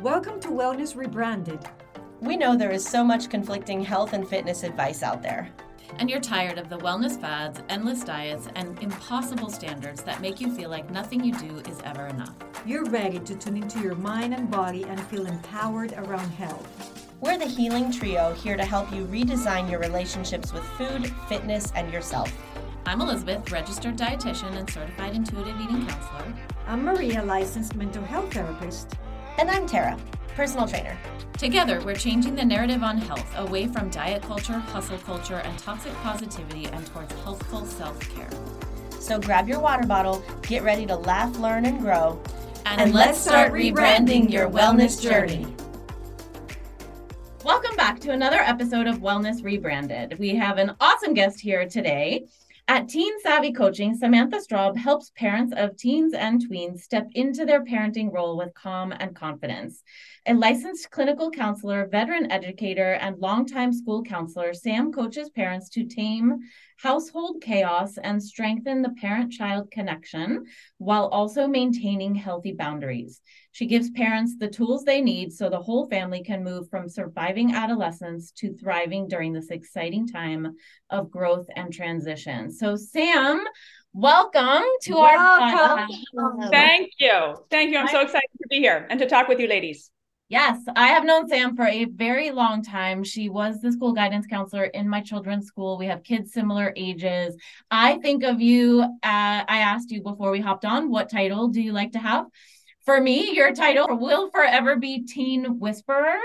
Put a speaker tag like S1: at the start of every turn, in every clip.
S1: Welcome to Wellness Rebranded.
S2: We know there is so much conflicting health and fitness advice out there.
S3: And you're tired of the wellness fads, endless diets, and impossible standards that make you feel like nothing you do is ever enough.
S1: You're ready to tune into your mind and body and feel empowered around health.
S2: We're the Healing Trio here to help you redesign your relationships with food, fitness, and yourself.
S3: I'm Elizabeth, registered dietitian and certified intuitive eating counselor.
S1: I'm Maria, licensed mental health therapist.
S2: And I'm Tara, personal trainer.
S3: Together, we're changing the narrative on health away from diet culture, hustle culture, and toxic positivity and towards healthful self care.
S2: So grab your water bottle, get ready to laugh, learn, and grow.
S3: And, and let's start rebranding your wellness journey. Welcome back to another episode of Wellness Rebranded. We have an awesome guest here today. At Teen Savvy Coaching, Samantha Straub helps parents of teens and tweens step into their parenting role with calm and confidence. A licensed clinical counselor, veteran educator, and longtime school counselor, Sam coaches parents to tame household chaos and strengthen the parent child connection while also maintaining healthy boundaries. She gives parents the tools they need so the whole family can move from surviving adolescence to thriving during this exciting time of growth and transition. So, Sam, welcome to welcome.
S4: our Thank you. Thank you. I'm so excited to be here and to talk with you ladies.
S3: Yes, I have known Sam for a very long time. She was the school guidance counselor in my children's school. We have kids similar ages. I think of you, uh, I asked you before we hopped on, what title do you like to have? For me, your title will forever be Teen Whisperer.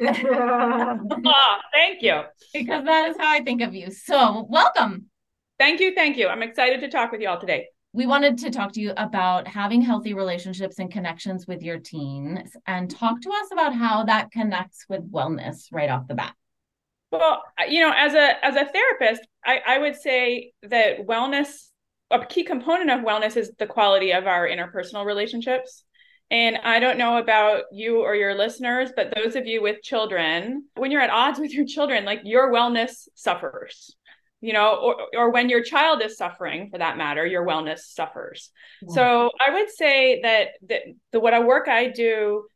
S4: oh, thank you.
S3: Because that is how I think of you. So, welcome.
S4: Thank you. Thank you. I'm excited to talk with you all today
S3: we mm-hmm. wanted to talk to you about having healthy relationships and connections with your teens and talk to us about how that connects with wellness right off the bat.
S4: Well you know as a as a therapist i, I would say that wellness a key component of wellness is the quality of our interpersonal relationships. And I don't know about you or your listeners, but those of you with children, when you're at odds with your children, like your wellness suffers you know or, or when your child is suffering for that matter your wellness suffers yeah. so i would say that, that the what I work i do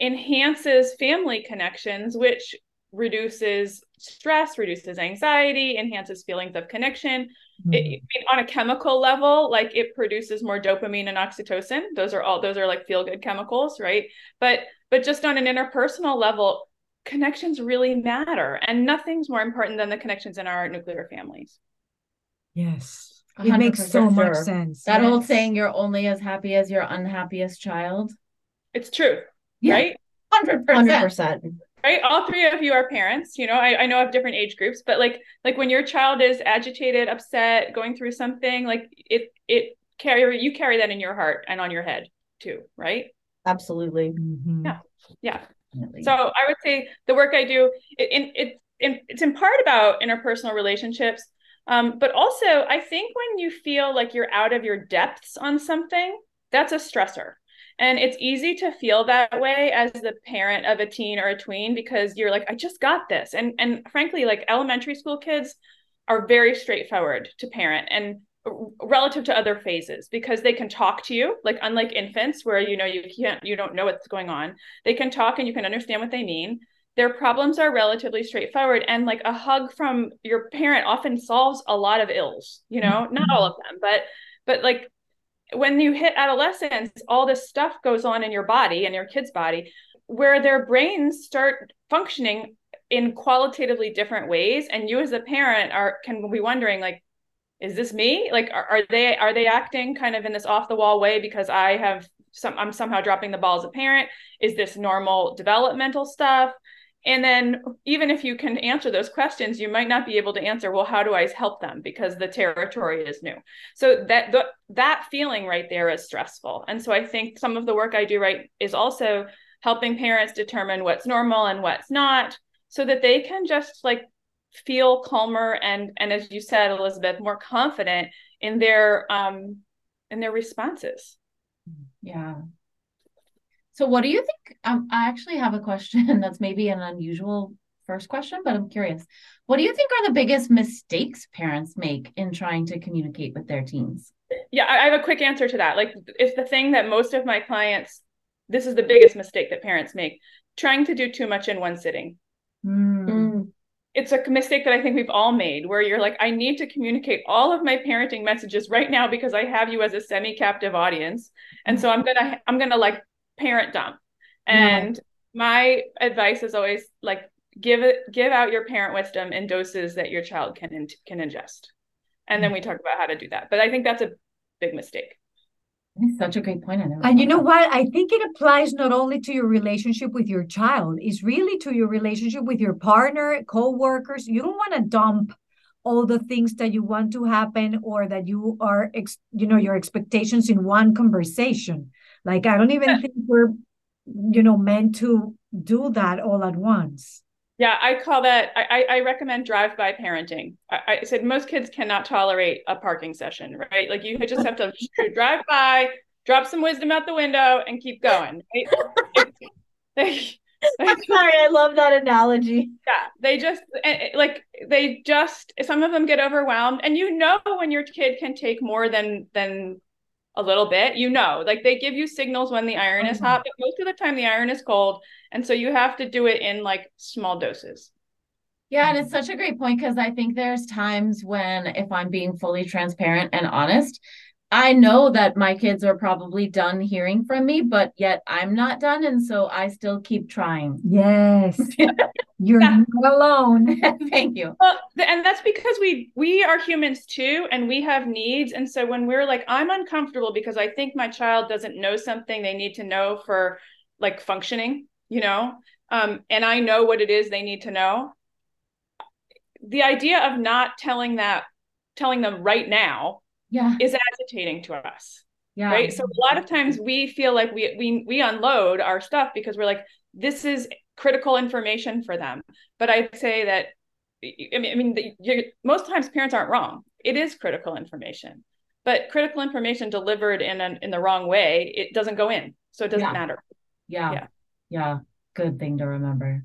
S4: enhances family connections which reduces stress reduces anxiety enhances feelings of connection mm-hmm. it, on a chemical level like it produces more dopamine and oxytocin those are all those are like feel good chemicals right but but just on an interpersonal level connections really matter and nothing's more important than the connections in our nuclear families.
S1: Yes. It makes so sure. much sense.
S3: That yes. old saying you're only as happy as your unhappiest child.
S4: It's true yeah. right?
S2: 100%. 100%
S4: right? All three of you are parents you know? I, I know of different age groups but like like when your child is agitated upset going through something like it it carry you carry that in your heart and on your head too right?
S2: Absolutely.
S4: Mm-hmm. yeah. Yeah Definitely. So I would say the work I do, it, it, it, it's in part about interpersonal relationships, um, but also I think when you feel like you're out of your depths on something, that's a stressor. And it's easy to feel that way as the parent of a teen or a tween because you're like, I just got this. And and frankly, like elementary school kids are very straightforward to parent. And relative to other phases because they can talk to you like unlike infants where you know you can't you don't know what's going on. They can talk and you can understand what they mean. Their problems are relatively straightforward and like a hug from your parent often solves a lot of ills you know? Mm-hmm. Not all of them but but like when you hit adolescence all this stuff goes on in your body and your kid's body where their brains start functioning in qualitatively different ways. And you as a parent are can be wondering like is this me? Like are, are they are they acting kind of in this off the wall way because i have some i'm somehow dropping the ball as a parent? Is this normal developmental stuff? And then even if you can answer those questions you might not be able to answer well how do i help them? Because the territory is new. So that the, that feeling right there is stressful. And so i think some of the work i do right is also helping parents determine what's normal and what's not so that they can just like feel calmer and and as you said elizabeth more confident in their um in their responses.
S3: Yeah. So what do you think um, i actually have a question that's maybe an unusual first question but i'm curious. What do you think are the biggest mistakes parents make in trying to communicate with their teens?
S4: Yeah i have a quick answer to that. Like if the thing that most of my clients this is the biggest mistake that parents make trying to do too much in one sitting.
S1: Mm.
S4: It's a mistake that I think we've all made where you're like, I need to communicate all of my parenting messages right now because I have you as a semi-captive audience. And so I'm gonna I'm gonna like parent dump. And yeah. my advice is always like give it give out your parent wisdom in doses that your child can can ingest. And then mm. we talk about how to do that. But I think that's a big mistake.
S3: It's such a great point.
S1: And you know what? I think it applies not only to your relationship with your child, it's really to your relationship with your partner, co-workers. You don't want to dump all the things that you want to happen or that you are ex- you know your expectations in one conversation like i don't even think we're you know meant to do that all at once
S4: yeah i call that i i recommend drive-by parenting I, I said most kids cannot tolerate a parking session right like you just have to drive by drop some wisdom out the window and keep going right?
S1: they, I'm sorry, I love that analogy.
S4: Yeah, they just eh, eh, like they just some of them get overwhelmed, and you know when your kid can take more than than a little bit, you know, like they give you signals when the iron is hot, mm-hmm. but most of the time the iron is cold, and so you have to do it in like small doses.
S3: Yeah, and it's such a great point because I think there's times when, if I'm being fully transparent and honest, I know that my kids are probably done hearing from me, but yet I'm not done. And so I still keep trying.
S1: Yes. You're yeah. not alone.
S3: Thank you.
S4: Well, and that's because we we are humans too and we have needs and so when we're like I'm uncomfortable because I think my child doesn't know something they need to know for like functioning, you know? Um and I know what it is they need to know. The idea of not telling that telling them right now
S3: yeah.
S4: is agitating to us yeah. right? So a lot of times we feel like we we we unload our stuff because we're like this is critical information for them. But I'd say that i mean, I mean most times parents aren't wrong. It is critical information. But critical information delivered in an, in the wrong way it doesn't go in. So it doesn't
S3: yeah.
S4: matter.
S3: Yeah. yeah. Yeah. Good thing to remember.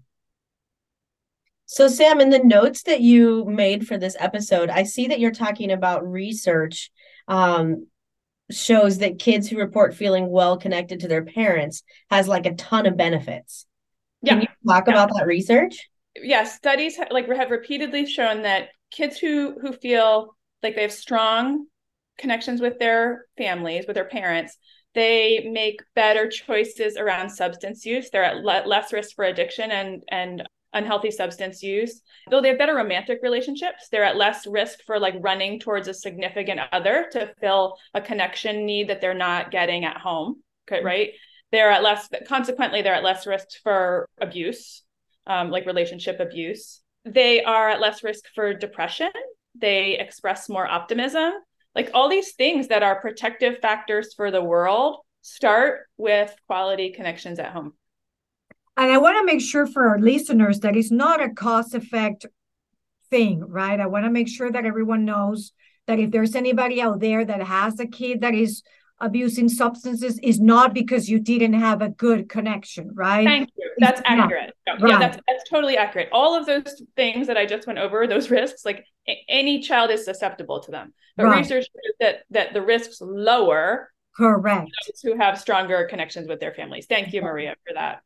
S2: So, Sam, in the notes that you made for this episode, I see that you're talking about research um, shows that kids who report feeling well connected to their parents has like a ton of benefits. Yeah. Can you talk yeah. about that research?
S4: Yeah, studies like have repeatedly shown that kids who who feel like they have strong connections with their families, with their parents, they make better choices around substance use. They're at le- less risk for addiction and and unhealthy substance use. Though they have better romantic relationships, they're at less risk for like running towards a significant other to fill a connection need that they're not getting at home. Mm-hmm. right? They're at less, consequently, they're at less risk for abuse, um, like relationship abuse. They are at less risk for depression. They express more optimism. Like all these things that are protective factors for the world start with quality connections at home.
S1: And I want to make sure for our listeners that it's not a cost effect thing, right? I want to make sure that everyone knows that if there's anybody out there that has a kid that is abusing substances is not because you didn't have a good connection, right?
S4: Thank you. That's it's accurate. Not, right. Yeah, that's that's totally accurate. All of those things that I just went over, those risks, like any child is susceptible to them. But right. research shows that that the risks lower
S1: correct
S4: those who have stronger connections with their families. Thank you, Maria, for that.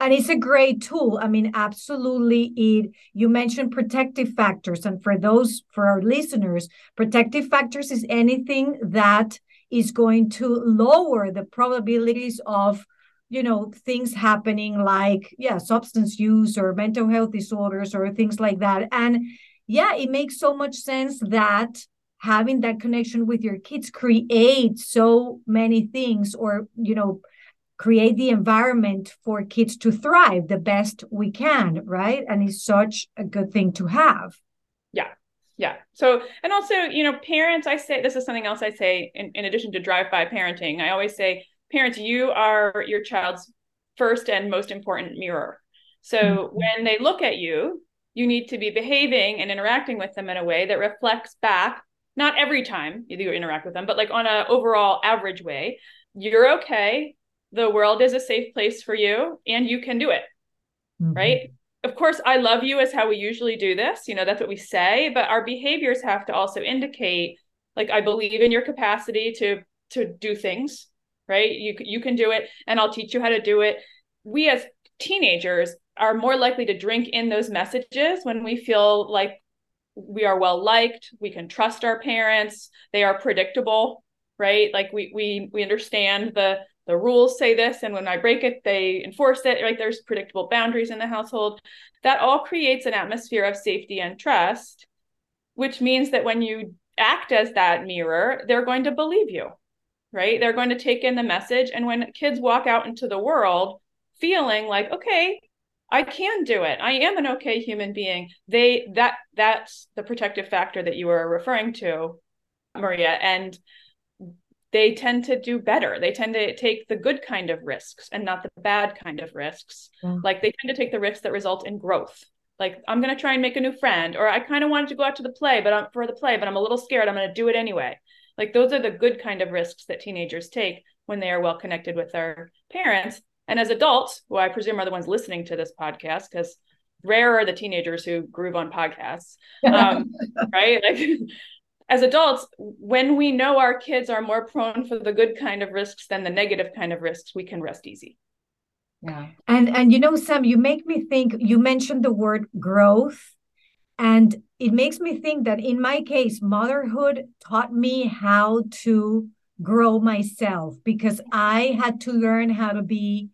S1: And it's a great tool. I mean absolutely it you mentioned protective factors. And for those for our listeners protective factors is anything that is going to lower the probabilities of you know things happening like yeah substance use or mental health disorders or things like that. And yeah it makes so much sense that having that connection with your kids creates so many things or you know create the environment for kids to thrive the best we can, right? And it's such a good thing to have.
S4: Yeah. Yeah. So, and also, you know, parents, I say this is something else I say in, in addition to drive by parenting. I always say, parents, you are your child's first and most important mirror. So mm-hmm. when they look at you, you need to be behaving and interacting with them in a way that reflects back, not every time you interact with them, but like on an overall average way. You're okay the world is a safe place for you and you can do it. Mm-hmm. Right. Of course, I love you is how we usually do this. You know, that's what we say, but our behaviors have to also indicate like I believe in your capacity to to do things. right? You you can do it and I'll teach you how to do it. We as teenagers are more likely to drink in those messages when we feel like we are well liked, we can trust our parents, they are predictable, right? Like we we we understand the the rules say this and when I break it they enforce it, right? There's predictable boundaries in the household. That all creates an atmosphere of safety and trust, which means that when you act as that mirror, they're going to believe you. Right? They're going to take in the message and when kids walk out into the world feeling like, okay, I can do it. I am an okay human being. They that that's the protective factor that you were referring to, Maria. And they tend to do better. They tend to take the good kind of risks and not the bad kind of risks. Yeah. Like they tend to take the risks that result in growth. Like I'm going to try and make a new friend, or I kind of wanted to go out to the play, but I'm for the play, but I'm a little scared. I'm going to do it anyway. Like those are the good kind of risks that teenagers take when they are well connected with their parents and as adults, who I presume are the ones listening to this podcast, because rare are the teenagers who groove on podcasts, um, right? Like as adults, when we know our kids are more prone for the good kind of risks than the negative kind of risks, we can rest easy.
S1: Yeah. And and you know, Sam, you make me think, you mentioned the word growth. And it makes me think that in my case, motherhood taught me how to grow myself because I had to learn how to be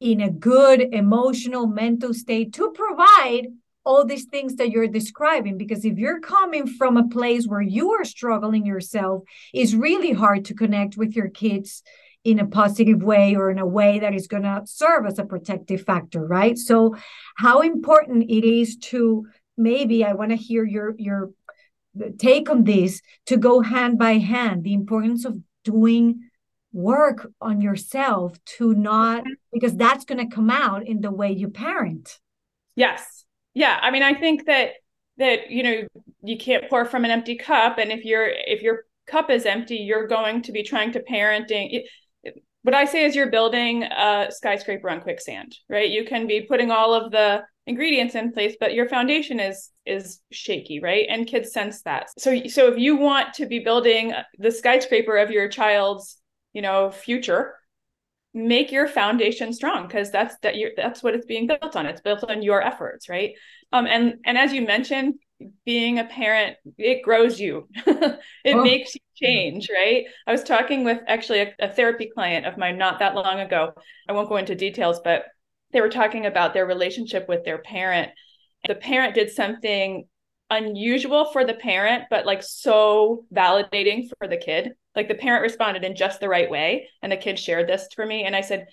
S1: in a good emotional mental state to provide all these things that you're describing because if you're coming from a place where you are struggling yourself it's really hard to connect with your kids in a positive way or in a way that is going to serve as a protective factor right? So how important it is to maybe i want to hear your your take on this to go hand by hand the importance of doing work on yourself to not because that's going to come out in the way you parent.
S4: Yes yeah i mean i think that that you know you can't pour from an empty cup and if you're if your cup is empty you're going to be trying to parenting what i say is you're building a skyscraper on quicksand right? You can be putting all of the ingredients in place but your foundation is is shaky right? And kids sense that. So so if you want to be building the skyscraper of your child's you know future make your foundation strong because that's that you that's what it's being built on. It's built on your efforts right? Um and and as you mentioned being a parent it grows you. It oh. makes you change right? I was talking with actually a, a therapy client of mine not that long ago. I won't go into details but they were talking about their relationship with their parent. The parent did something unusual for the parent but like so validating for the kid like the parent responded in just the right way and the kid shared this for me and i said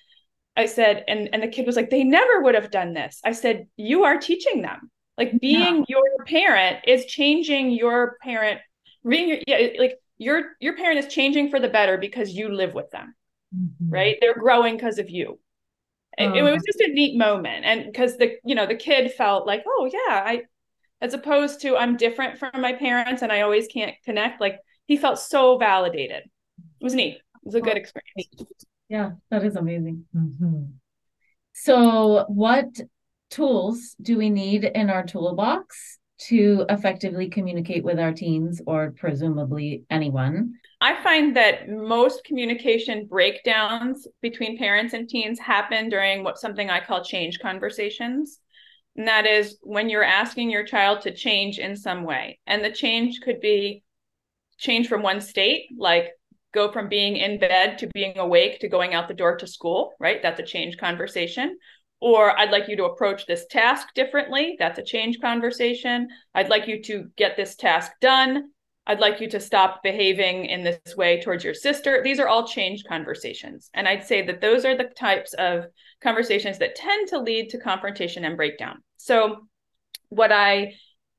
S4: i said and and the kid was like they never would have done this i said you are teaching them like being yeah. your parent is changing your parent being your, yeah like your your parent is changing for the better because you live with them mm-hmm. right they're growing because of you it, it, was uh-huh. just a neat moment and because the you know the kid felt like oh yeah i as opposed to i'm different from my parents and i always can't connect like he felt so validated. It was neat. It was a good experience.
S3: Yeah, that is amazing. Mm-hmm. So, what tools do we need in our toolbox to effectively communicate with our teens or presumably anyone?
S4: I find that most communication breakdowns between parents and teens happen during what something I call change conversations. And that is when you're asking your child to change in some way. And the change could be change from one state, like go from being in bed to being awake to going out the door to school, right? That's a change conversation. Or I'd like you to approach this task differently. That's a change conversation. I'd like you to get this task done. I'd like you to stop behaving in this way towards your sister. These are all change conversations. And I'd say that those are the types of conversations that tend to lead to confrontation and breakdown. So, what I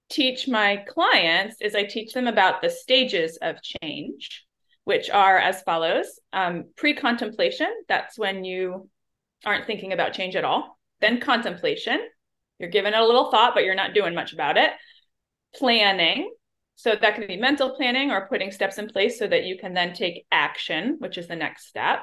S4: teach my clients is I teach them about the stages of change, which are as follows um, pre contemplation, that's when you aren't thinking about change at all. Then contemplation, you're giving it a little thought, but you're not doing much about it. Planning, so that can be mental planning or putting steps in place so that you can then take action, which is the next step.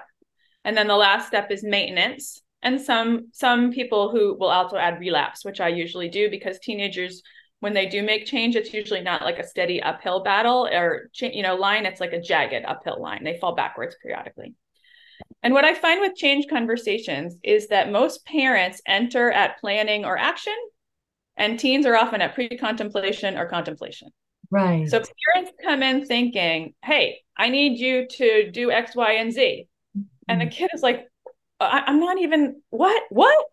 S4: And then the last step is maintenance. And some some people who will also add relapse, which I usually do because teenagers when they do make change, it's usually not like a steady uphill battle or you know line. It's like a jagged uphill line. They fall backwards periodically. And what I find with change conversations is that most parents enter at planning or action, and teens are often at pre contemplation or contemplation.
S1: Right.
S4: So parents come in thinking, hey, I need you to do X, Y, and Z. And the mm-hmm. kid is like, I- am not even, what? What?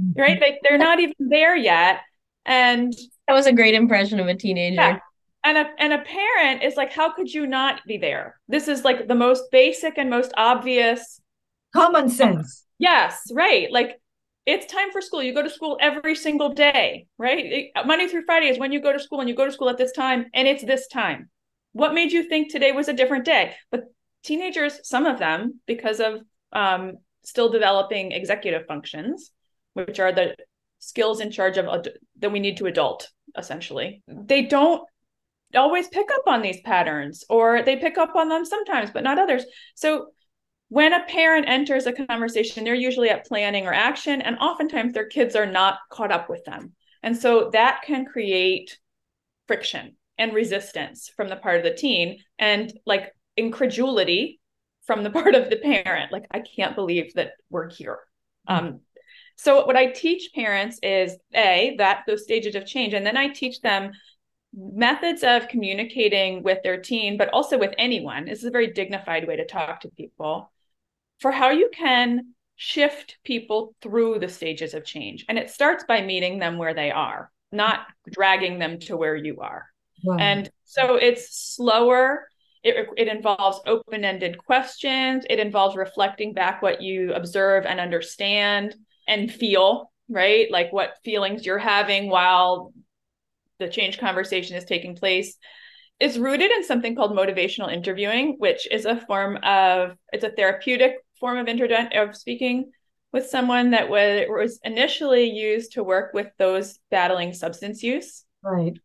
S4: Mm-hmm. Right? They, they're not even there yet. And
S2: that was a great impression of a teenager. Yeah.
S4: And a, and a parent is like, how could you not be there? This is like the most basic and most obvious
S1: common sense.
S4: Yes, right. Like it's time for school. You go to school every single day, right? Monday through Friday is when you go to school and you go to school at this time and it's this time. What made you think today was a different day? But teenagers, some of them, because of um, still developing executive functions, which are the skills in charge of that we need to adult, essentially, they don't always pick up on these patterns or they pick up on them sometimes, but not others. So when a parent enters a conversation, they're usually at planning or action, and oftentimes their kids are not caught up with them. And so that can create friction and resistance from the part of the teen and like incredulity from the part of the parent. Like, I can't believe that we're here. Mm-hmm. Um, so, what I teach parents is A, that those stages of change, and then I teach them methods of communicating with their teen, but also with anyone. This is a very dignified way to talk to people for how you can shift people through the stages of change. And it starts by meeting them where they are, not dragging them to where you are. Wow. And so it's slower. It, it involves open ended questions. It involves reflecting back what you observe and understand and feel, right? Like what feelings you're having while the change conversation is taking place is rooted in something called motivational interviewing, which is a form of it's a therapeutic form of internet of speaking with someone that was, was initially used to work with those battling substance use.
S1: Right.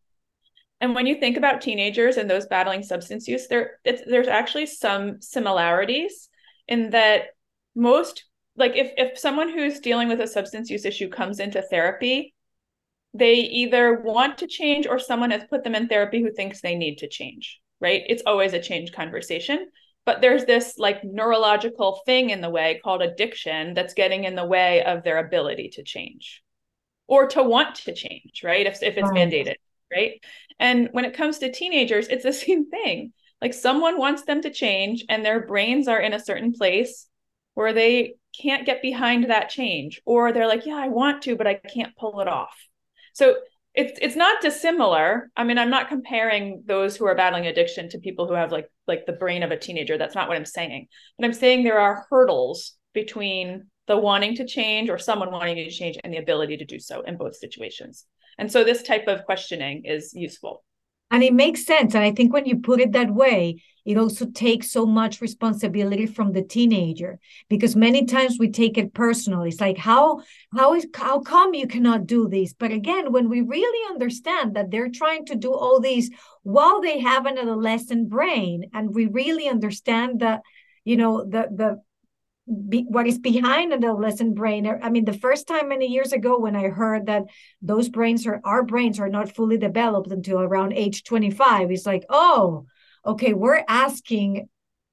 S4: And when you think about teenagers and those battling substance use, there there's actually some similarities in that most like if if someone who's dealing with a substance use issue comes into therapy, they either want to change or someone has put them in therapy who thinks they need to change, right? It's always a change conversation but there's this like neurological thing in the way called addiction that's getting in the way of their ability to change or to want to change right if, if it's right. mandated right and when it comes to teenagers it's the same thing like someone wants them to change and their brains are in a certain place where they can't get behind that change or they're like yeah i want to but i can't pull it off so it's it's not dissimilar. I mean, I'm not comparing those who are battling addiction to people who have like like the brain of a teenager. That's not what I'm saying. But I'm saying there are hurdles between the wanting to change or someone wanting to change and the ability to do so in both situations. And so this type of questioning is useful.
S1: And it makes sense. And I think when you put it that way, it also takes so much responsibility from the teenager because many times we take it personal. It's like, how how is how come you cannot do this? But again, when we really understand that they're trying to do all these while they have an adolescent brain, and we really understand that, you know, the the be, what is behind an adolescent brain. I mean, the first time many years ago when I heard that those brains are our brains are not fully developed until around age 25, it's like, oh, okay, we're asking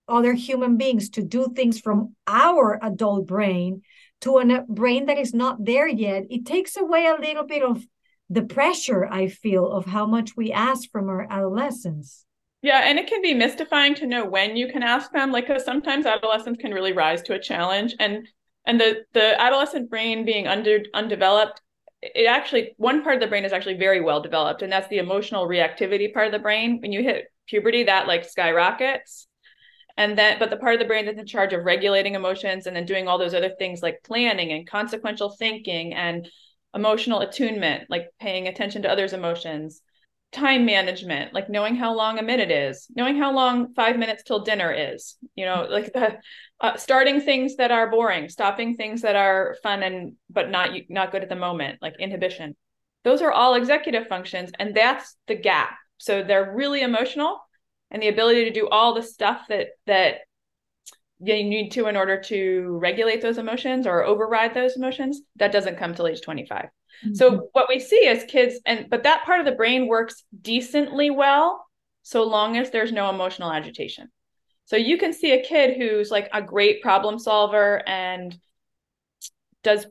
S1: other human beings to do things from our adult brain to a brain that is not there yet. It takes away a little bit of the pressure I feel of how much we ask from our adolescents.
S4: Yeah, and it can be mystifying to know when you can ask them, like because sometimes adolescents can really rise to a challenge, and and the the adolescent brain being under undeveloped, it actually one part of the brain is actually very well developed, and that's the emotional reactivity part of the brain. When you hit puberty, that like skyrockets, and then but the part of the brain that's in charge of regulating emotions and then doing all those other things like planning and consequential thinking and emotional attunement, like paying attention to others' emotions time management like knowing how long a minute is knowing how long five minutes till dinner is you know like the uh, starting things that are boring stopping things that are fun and but not not good at the moment like inhibition. Those are all executive functions and that's the gap. So they're really emotional and the ability to do all the stuff that that you need to in order to regulate those emotions or override those emotions that doesn't come till age 25 Mm-hmm. So what we see is kids, and but that part of the brain works decently well so long as there's no emotional agitation. So you can see a kid who's like a great problem solver and does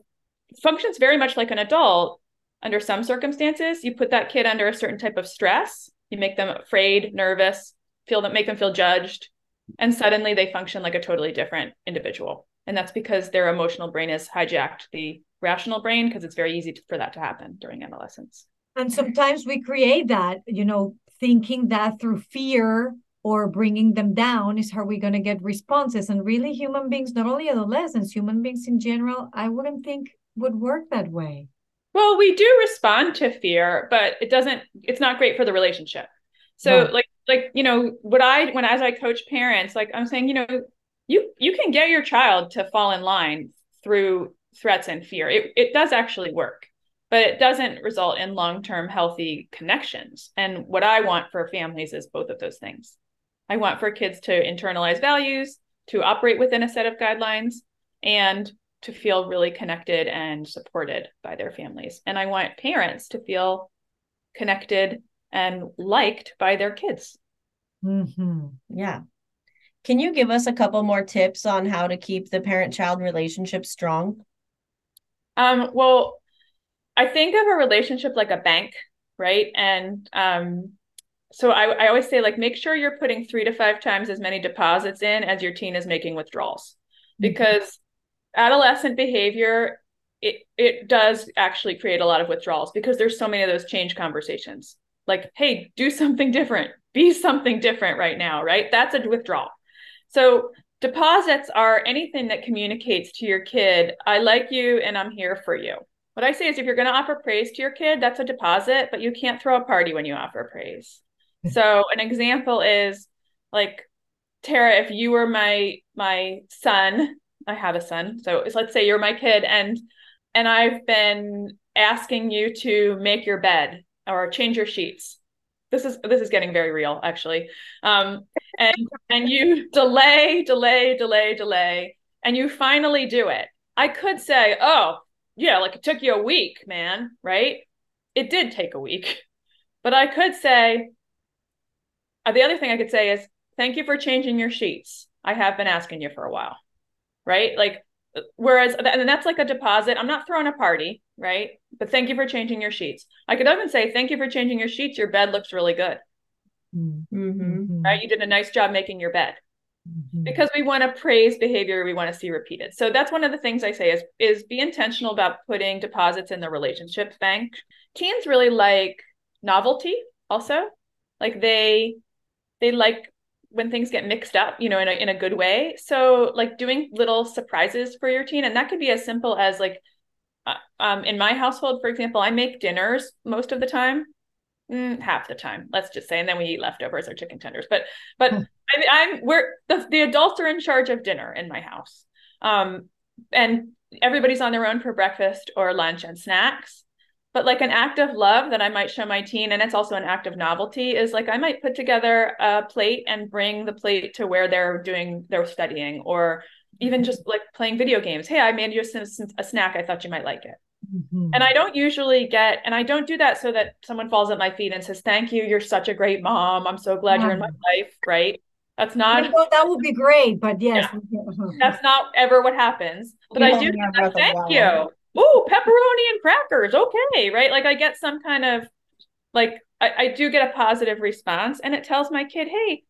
S4: functions very much like an adult under some circumstances. You put that kid under a certain type of stress, you make them afraid, nervous, feel that make them feel judged, and suddenly they function like a totally different individual. And that's because their emotional brain has hijacked the rational brain because it's very easy to, for that to happen during adolescence.
S1: And sometimes we create that, you know, thinking that through fear or bringing them down is how we're going to get responses. And really, human beings, not only adolescents, human beings in general, I wouldn't think would work that way.
S4: Well, we do respond to fear, but it doesn't, it's not great for the relationship. So, right. like, like, you know, what I, when as I coach parents, like I'm saying, you know, you you can get your child to fall in line through threats and fear. It it does actually work, but it doesn't result in long-term healthy connections. And what I want for families is both of those things. I want for kids to internalize values, to operate within a set of guidelines, and to feel really connected and supported by their families. And I want parents to feel connected and liked by their kids.
S2: Mm-hmm. Yeah. Can you give us a couple more tips on how to keep the parent child relationship strong?
S4: Um, well, I think of a relationship like a bank, right? And um, so I, I always say, like, make sure you're putting three to five times as many deposits in as your teen is making withdrawals, mm-hmm. because adolescent behavior it it does actually create a lot of withdrawals because there's so many of those change conversations. Like, hey, do something different, be something different right now, right? That's a withdrawal. So deposits are anything that communicates to your kid, I like you and I'm here for you. What I say is if you're going to offer praise to your kid, that's a deposit, but you can't throw a party when you offer praise. Hmm. so an example is like Tara, if you were my my son, I have a son. So let's say you're my kid and and I've been asking you to make your bed or change your sheets this is this is getting very real actually. Um and and you delay delay delay delay and you finally do it. I could say oh yeah like it took you a week man right? It did take a week. But i could say uh, the other thing i could say is thank you for changing your sheets. I have been asking you for a while right? Like whereas and that's like a deposit. I'm not throwing a party right? But thank you for changing your sheets. I could even say thank you for changing your sheets. Your bed looks really good. Mm-hmm. right? You did a nice job making your bed. Mm-hmm. because we want to praise behavior we want to see repeated. So that's one of the things i say is is be intentional about putting deposits in the relationship bank. Teens really like novelty also. Like they they like when things get mixed up, you know, in a in a good way. So like doing little surprises for your teen, and that could be as simple as like, uh, um, in my household, for example, I make dinners most of the time, mm, half the time, let's just say, and then we eat leftovers or chicken tenders. But but hmm. I, am we're the the adults are in charge of dinner in my house, um, and everybody's on their own for breakfast or lunch and snacks but like an act of love that I might show my teen, and it's also an act of novelty, is like I might put together a plate and bring the plate to where they're doing their studying, or even just like playing video games. Hey, I made you a, a snack. I thought you might like it. Mm-hmm. And I don't usually get, and I don't do that so that someone falls at my feet and says, Thank you. You're such a great mom. I'm so glad yeah. you're in my life. Right. That's not,
S1: that would be great. But yes, yeah.
S4: that's not ever what happens. But I do thank you oh, pepperoni and crackers. Okay. Right. Like I get some kind of like, I, I do get a positive response and it tells my kid, hey,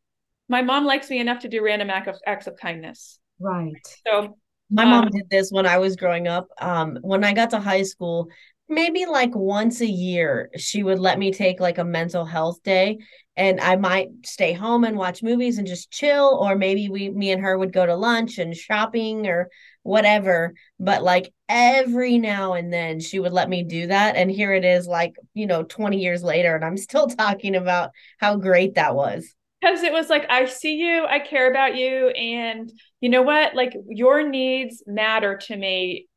S4: my mom likes me enough to do random act of, acts of kindness.
S1: Right.
S4: So
S2: my um, mom did this when I was growing up. Um, when I got to high school, maybe like once a year, she would let me take like a mental health day and I might stay home and watch movies and just chill, or maybe we, me and her would go to lunch and shopping or whatever. But like every now and then she would let me do that. And here it is, like, you know, 20 years later, and I'm still talking about how great that was.
S4: Because it was like, I see you, I care about you. And you know what? Like, your needs matter to me.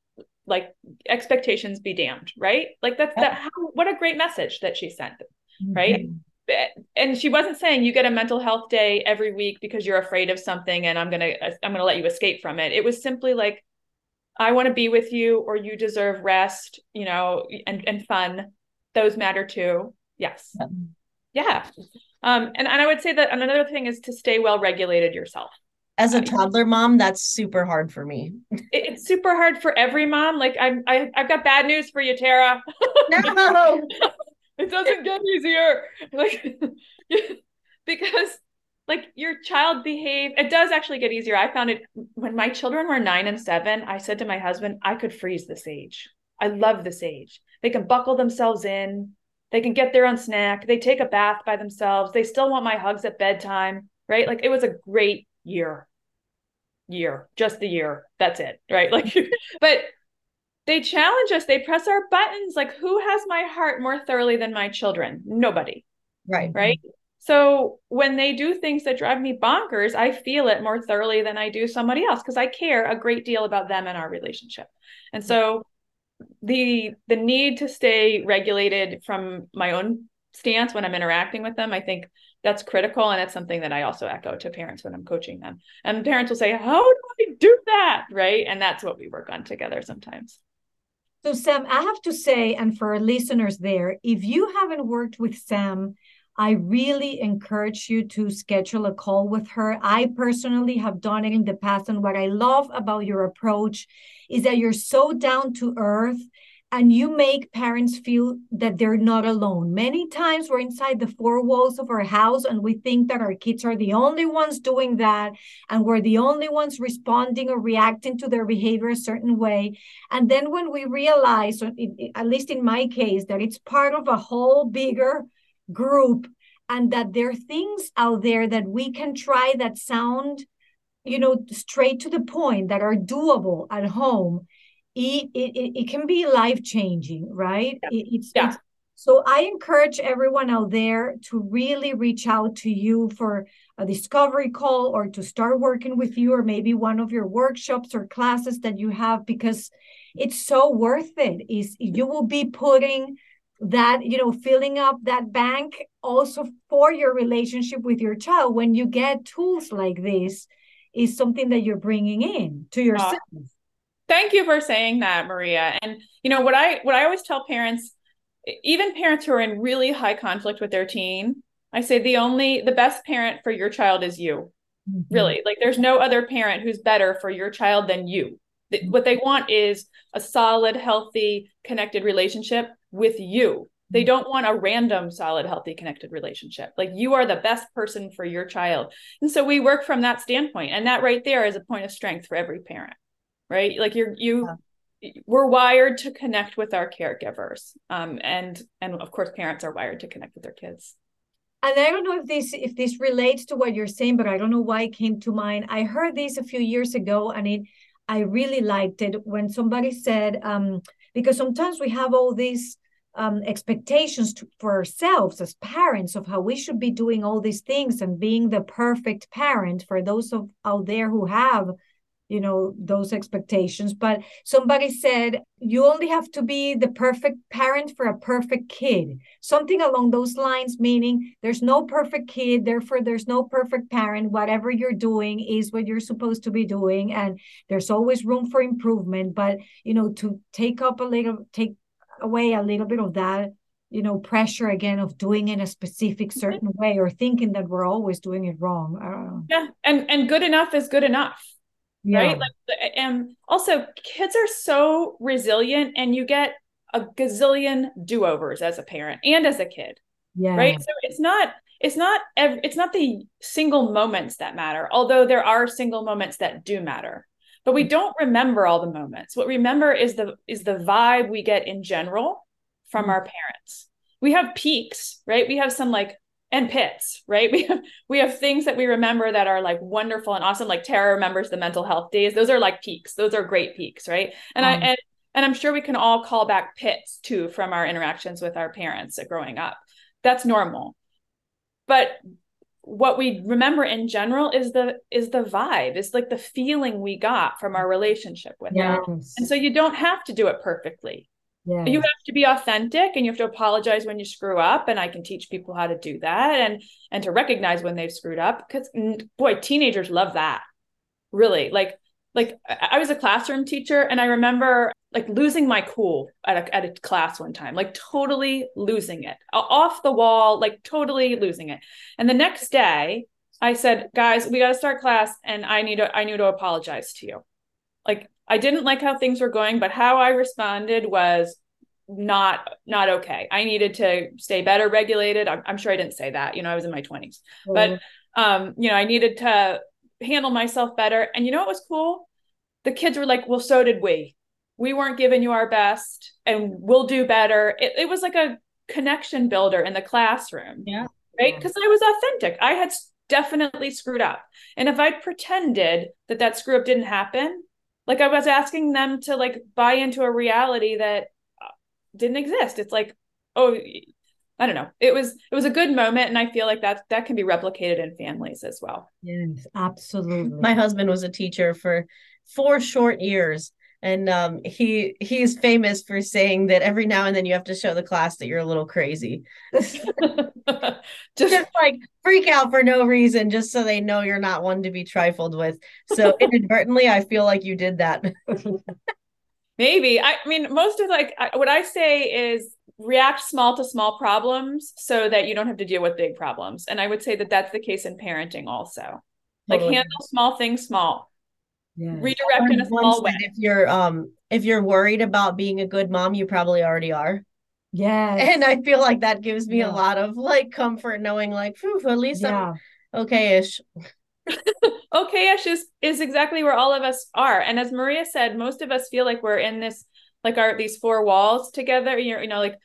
S4: Like, expectations be damned, right? Like, that's that. How, what a great message that she sent, right? Mm-hmm and she wasn't saying you get a mental health day every week because you're afraid of something and i'm gonna i'm gonna let you escape from it. It was simply like i want to be with you or you deserve rest you know and and fun. Those matter too. Yes. Yeah, yeah. Um, and, and i would say that another thing is to stay well regulated yourself.
S2: As a toddler mom that's super hard for me.
S4: It's super hard for every mom. Like i'm I, i've got bad news for you tara.
S2: No
S4: it doesn't get easier. Like because like your child behave it does actually get easier. I found it when my children were nine and seven i said to my husband i could freeze this age. I love this age. They can buckle themselves in. They can get their own snack. They take a bath by themselves. They still want my hugs at bedtime right? Like it was a great year. Year. Just the year. That's it right? Like but they challenge us. They press our buttons. Like who has my heart more thoroughly than my children? Nobody.
S2: Right.
S4: Right? So when they do things that drive me bonkers i feel it more thoroughly than i do somebody else because i care a great deal about them and our relationship. And so the the need to stay regulated from my own stance when i'm interacting with them i think that's critical and it's something that i also echo to parents when i'm coaching them. And parents will say how do i do that? Right? And that's what we work on together sometimes
S1: so sam i have to say and for our listeners there if you haven't worked with sam I really encourage you to schedule a call with her. I personally have done it in the past. And what I love about your approach is that you're so down to earth and you make parents feel that they're not alone. Many times we're inside the four walls of our house and we think that our kids are the only ones doing that and we're the only ones responding or reacting to their behavior a certain way. And then when we realize, at least in my case, that it's part of a whole bigger group and that there are things out there that we can try that sound you know straight to the point that are doable at home it it, it can be life changing right
S4: yeah.
S1: It, it's,
S4: yeah.
S1: it's so i encourage everyone out there to really reach out to you for a discovery call or to start working with you or maybe one of your workshops or classes that you have because it's so worth it is you will be putting that you know filling up that bank also for your relationship with your child when you get tools like this is something that you're bringing in to yourself uh,
S4: thank you for saying that maria and you know what i what i always tell parents even parents who are in really high conflict with their teen i say the only the best parent for your child is you mm-hmm. really like there's no other parent who's better for your child than you what they want is a solid healthy connected relationship with you. They mm-hmm. don't want a random, solid, healthy, connected relationship. Like you are the best person for your child. And so we work from that standpoint. And that right there is a point of strength for every parent, right? Like you're, you, yeah. we're wired to connect with our caregivers. Um, and, and of course, parents are wired to connect with their kids.
S1: And I don't know if this if this relates to what you're saying, but I don't know why it came to mind. I heard this a few years ago, and it I really liked it when somebody said, um, because sometimes we have all these um, expectations to, for ourselves as parents of how we should be doing all these things and being the perfect parent for those of out there who have you know those expectations. But somebody said you only have to be the perfect parent for a perfect kid. Something along those lines meaning there's no perfect kid therefore there's no perfect parent. Whatever you're doing is what you're supposed to be doing and there's always room for improvement. But you know to take up a little take away a little bit of that you know pressure again of doing in a specific mm-hmm. certain way or thinking that we're always doing it wrong
S4: yeah and and good enough is good enough yeah. right like and also kids are so resilient and you get a gazillion do-overs as a parent and as a kid yeah right so it's not it's not it's not the single moments that matter although there are single moments that do matter. But we don't remember all the moments. What remember is the is the vibe we get in general from mm-hmm. our parents. We have peaks right? We have some like and pits right? We have we have things that we remember that are like wonderful and awesome like tara remembers the mental health days. Those are like peaks. Those are great peaks right? And i mm. and, and i'm sure we can all call back pits too from our interactions with our parents growing up. That's normal. But what we remember in general is the is the vibe it's like the feeling we got from our relationship with yes. them and so you don't have to do it perfectly you have to be authentic and you have to apologize when you screw up and i can teach people how to do that and and to recognize when they've screwed up because boy teenagers love that really like like i was a classroom teacher and i remember like losing my cool at a, at a class one time, like totally losing it off the wall, like totally losing it. And the next day, I said, guys, we got to start class and I need to, I need to apologize to you. Like I didn't like how things were going, but how I responded was not not okay. I needed to stay better regulated. I'm, I'm sure I didn't say that. You know, I was in my 20s, mm-hmm. but um, you know, I needed to handle myself better. And you know what was cool? The kids were like, "Well, so did we. We weren't giving you our best, and we'll do better." It, it was like a connection builder in the classroom.
S2: Yeah.
S4: Right. Because I was authentic. I had definitely screwed up. And if I pretended that that screw up didn't happen, like I was asking them to like buy into a reality that uh, didn't exist. It's like, oh, I don't know. It was it was a good moment, and I feel like that that can be replicated in families as well.
S1: Yes, absolutely.
S2: My husband was a teacher for four short years, and um, he he's famous for saying that every now and then you have to show the class that you're a little crazy, just, just like freak out for no reason, just so they know you're not one to be trifled with. So inadvertently, I feel like you did that.
S4: Maybe. I mean, most of like what I say is react small to small problems so that you don't have to deal with big problems. And I would say that that's the case in parenting also. Like totally. handle small things small. Yeah. Redirect in a small way.
S2: If you're um if you're worried about being a good mom, you probably already are.
S1: Yeah.
S2: And I feel like that gives me yeah. a lot of like comfort knowing like, at least yeah. I'm okay-ish.
S4: okay-ish is is exactly where all of us are and as maria said most of us feel like we're in this like our these four walls together you you know like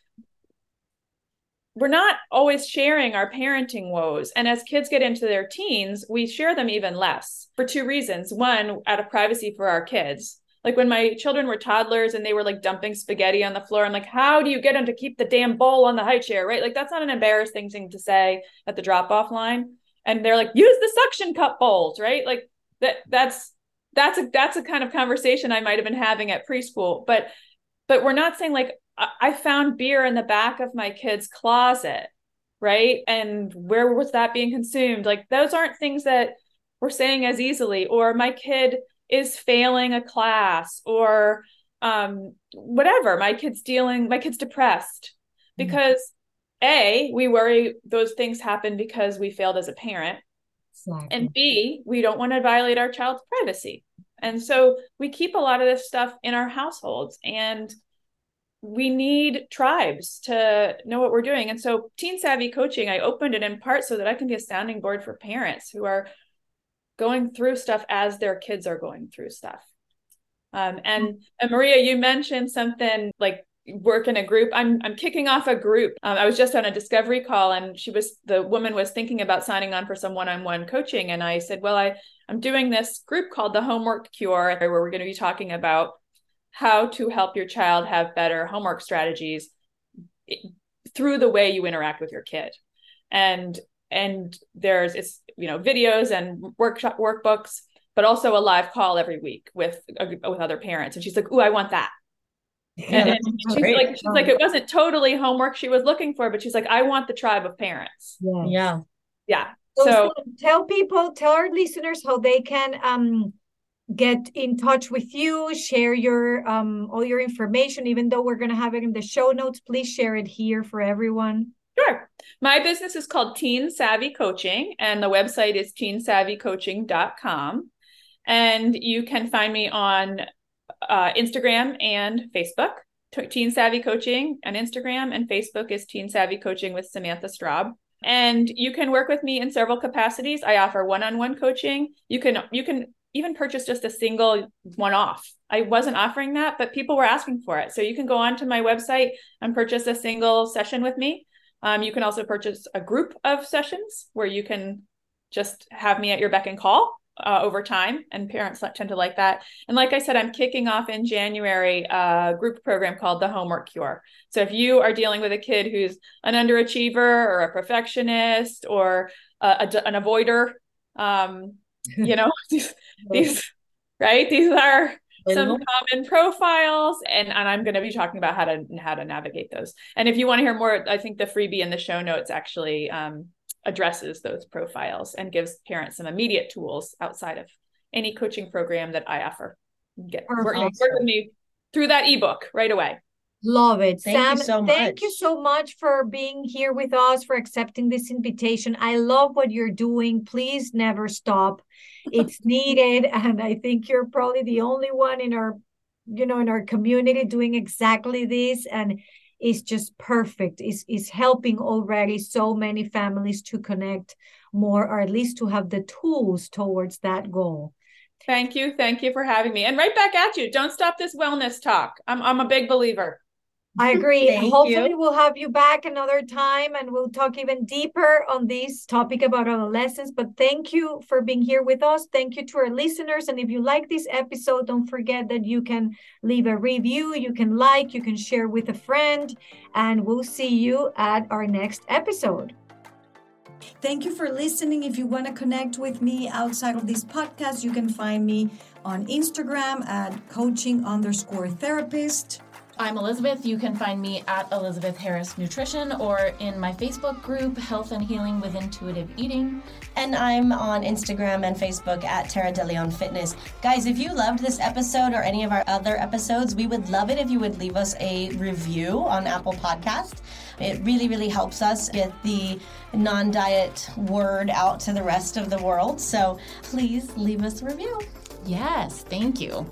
S4: we're not always sharing our parenting woes. And as kids get into their teens we share them even less for two reasons. One out of privacy for our kids. Like when my children were toddlers and they were like dumping spaghetti on the floor i'm like how do you get them to keep the damn bowl on the high chair? Right? Like that's not an embarrassing thing to say at the drop off line. And they're like use the suction cup bowls right? Like that that's that's a that's a kind of conversation i might have been having at preschool. But but we're not saying like i found beer in the back of my kid's closet right? And where was that being consumed? Like those aren't things that we're saying as easily. Or my kid is failing a class or um whatever. My kid's dealing my kid's depressed mm-hmm. because a we worry those things happen because we failed as a parent. Exactly. and b we don't want to violate our child's privacy. And so we keep a lot of this stuff in our households. And we need tribes to know what we're doing. And so teen savvy coaching i opened it in part so that i can be a sounding board for parents who are going through stuff as their kids are going through stuff. Um, and, and maria you mentioned something like work in a group. I'm i'm kicking off a group. Um, i was just on a discovery call and she was the woman was thinking about signing on for some one-on-one coaching. And i said well i i'm doing this group called the homework cure where we're going to be talking about how to help your child have better homework strategies through the way you interact with your kid. And and there's it's you know videos and workshop workbooks but also a live call every week with with other parents. And she's like oh i want that. And, and she's great. like she's like it wasn't totally homework she was looking for but she's like i want the tribe of parents.
S2: Yeah yeah.
S4: Yeah.
S1: So, so tell people tell our listeners how they can um get in touch with you share your um all your information even though we're going to have it in the show notes please share it here for everyone
S4: Sure. My business is called Teen Savvy Coaching, and the website is teensavvycoaching.com. And you can find me on uh, Instagram and Facebook. Teen Savvy Coaching on Instagram and Facebook is Teen Savvy Coaching with Samantha Straub. And you can work with me in several capacities. I offer one-on-one coaching. You can you can even purchase just a single one-off. I wasn't offering that, but people were asking for it. So you can go onto my website and purchase a single session with me. Um, you can also purchase a group of sessions where you can just have me at your beck and call uh, over time, and parents tend to like that. And like I said, I'm kicking off in January a group program called the Homework Cure. So if you are dealing with a kid who's an underachiever or a perfectionist or a, a, an avoider, um, you know, these, these, right? These are some common profiles and, and i'm going to be talking about how to how to navigate those and if you want to hear more i think the freebie in the show notes actually um, addresses those profiles and gives parents some immediate tools outside of any coaching program that I offer. Get work, work with me through that ebook right away.
S1: Love it.
S2: Thank
S1: Sam,
S2: you so
S1: thank
S2: much.
S1: you so much for being here with us, for accepting this invitation. I love what you're doing. Please never stop. It's needed. And I think you're probably the only one in our, you know, in our community doing exactly this. And it's just perfect. It's, it's helping already so many families to connect more, or at least to have the tools towards that goal.
S4: Thank you. Thank you for having me. And right back at you. Don't stop this wellness talk. I'm I'm a big believer.
S1: I agree. Hopefully,
S2: you.
S1: we'll have you back another time and we'll talk even deeper on this topic about adolescence. But thank you for being here with us. Thank you to our listeners. And if you like this episode, don't forget that you can leave a review, you can like, you can share with a friend, and we'll see you at our next episode. Thank you for listening. If you want to connect with me outside of this podcast, you can find me on Instagram at coaching underscore therapist.
S3: I'm Elizabeth. You can find me at Elizabeth Harris Nutrition or in my Facebook group, Health and Healing with Intuitive Eating.
S2: And I'm on Instagram and Facebook at Tara De Leon Fitness. Guys, if you loved this episode or any of our other episodes, we would love it if you would leave us a review on Apple Podcast. It really, really helps us get the non diet word out to the rest of the world. So please leave us a review.
S3: Yes, thank you.